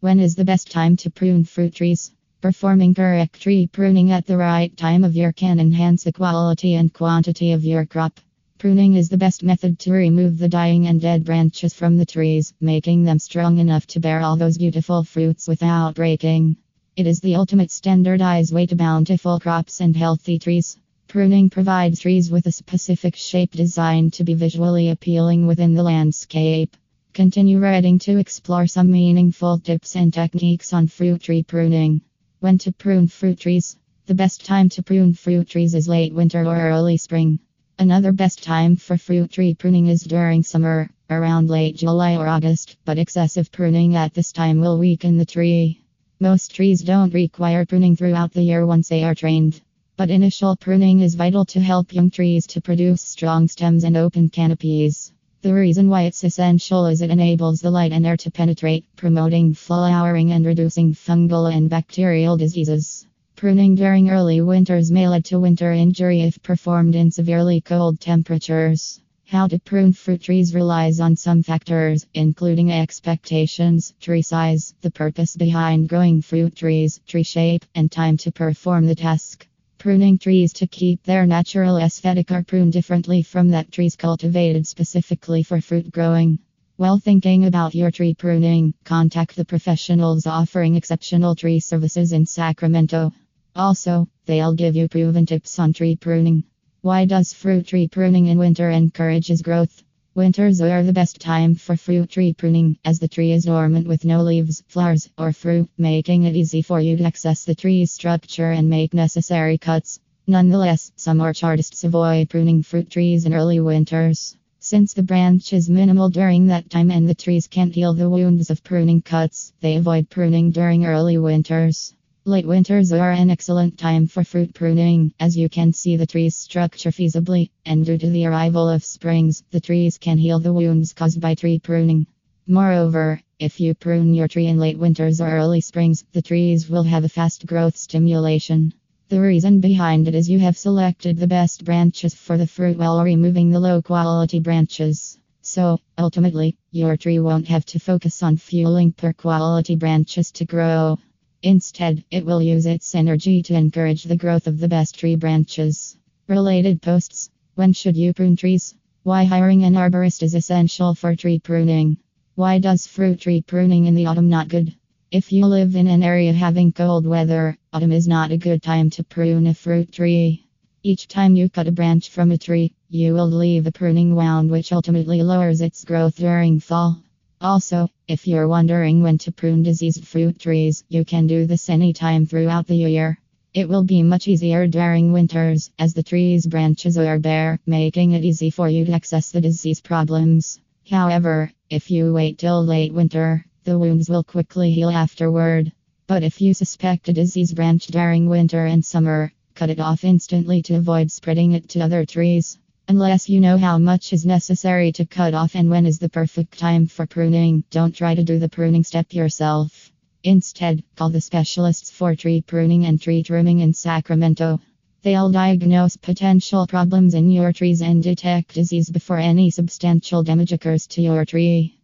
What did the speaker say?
When is the best time to prune fruit trees? Performing correct tree pruning at the right time of year can enhance the quality and quantity of your crop. Pruning is the best method to remove the dying and dead branches from the trees, making them strong enough to bear all those beautiful fruits without breaking. It is the ultimate standardized way to bountiful crops and healthy trees. Pruning provides trees with a specific shape designed to be visually appealing within the landscape. Continue reading to explore some meaningful tips and techniques on fruit tree pruning. When to prune fruit trees. The best time to prune fruit trees is late winter or early spring. Another best time for fruit tree pruning is during summer, around late July or August, but excessive pruning at this time will weaken the tree. Most trees don't require pruning throughout the year once they are trained. But initial pruning is vital to help young trees to produce strong stems and open canopies. The reason why it's essential is it enables the light and air to penetrate, promoting flowering and reducing fungal and bacterial diseases. Pruning during early winters may lead to winter injury if performed in severely cold temperatures. How to prune fruit trees relies on some factors, including expectations, tree size, the purpose behind growing fruit trees, tree shape, and time to perform the task. Pruning trees to keep their natural aesthetic are pruned differently from that trees cultivated specifically for fruit growing. While thinking about your tree pruning, contact the professionals offering exceptional tree services in Sacramento. Also, they'll give you proven tips on tree pruning. Why does fruit tree pruning in winter encourages growth? Winters are the best time for fruit tree pruning, as the tree is dormant with no leaves, flowers, or fruit, making it easy for you to access the tree's structure and make necessary cuts. Nonetheless, some orchardists avoid pruning fruit trees in early winters. Since the branch is minimal during that time and the trees can't heal the wounds of pruning cuts, they avoid pruning during early winters. Late winters are an excellent time for fruit pruning, as you can see the tree's structure feasibly, and due to the arrival of springs, the trees can heal the wounds caused by tree pruning. Moreover, if you prune your tree in late winters or early springs, the trees will have a fast growth stimulation. The reason behind it is you have selected the best branches for the fruit while removing the low quality branches. So, ultimately, your tree won't have to focus on fueling poor quality branches to grow. Instead, it will use its energy to encourage the growth of the best tree branches. Related posts When should you prune trees? Why hiring an arborist is essential for tree pruning. Why does fruit tree pruning in the autumn not good? If you live in an area having cold weather, autumn is not a good time to prune a fruit tree. Each time you cut a branch from a tree, you will leave a pruning wound which ultimately lowers its growth during fall. Also, if you're wondering when to prune diseased fruit trees, you can do this anytime throughout the year. It will be much easier during winters, as the tree's branches are bare, making it easy for you to access the disease problems. However, if you wait till late winter, the wounds will quickly heal afterward. But if you suspect a disease branch during winter and summer, cut it off instantly to avoid spreading it to other trees. Unless you know how much is necessary to cut off and when is the perfect time for pruning, don't try to do the pruning step yourself. Instead, call the specialists for tree pruning and tree trimming in Sacramento. They'll diagnose potential problems in your trees and detect disease before any substantial damage occurs to your tree.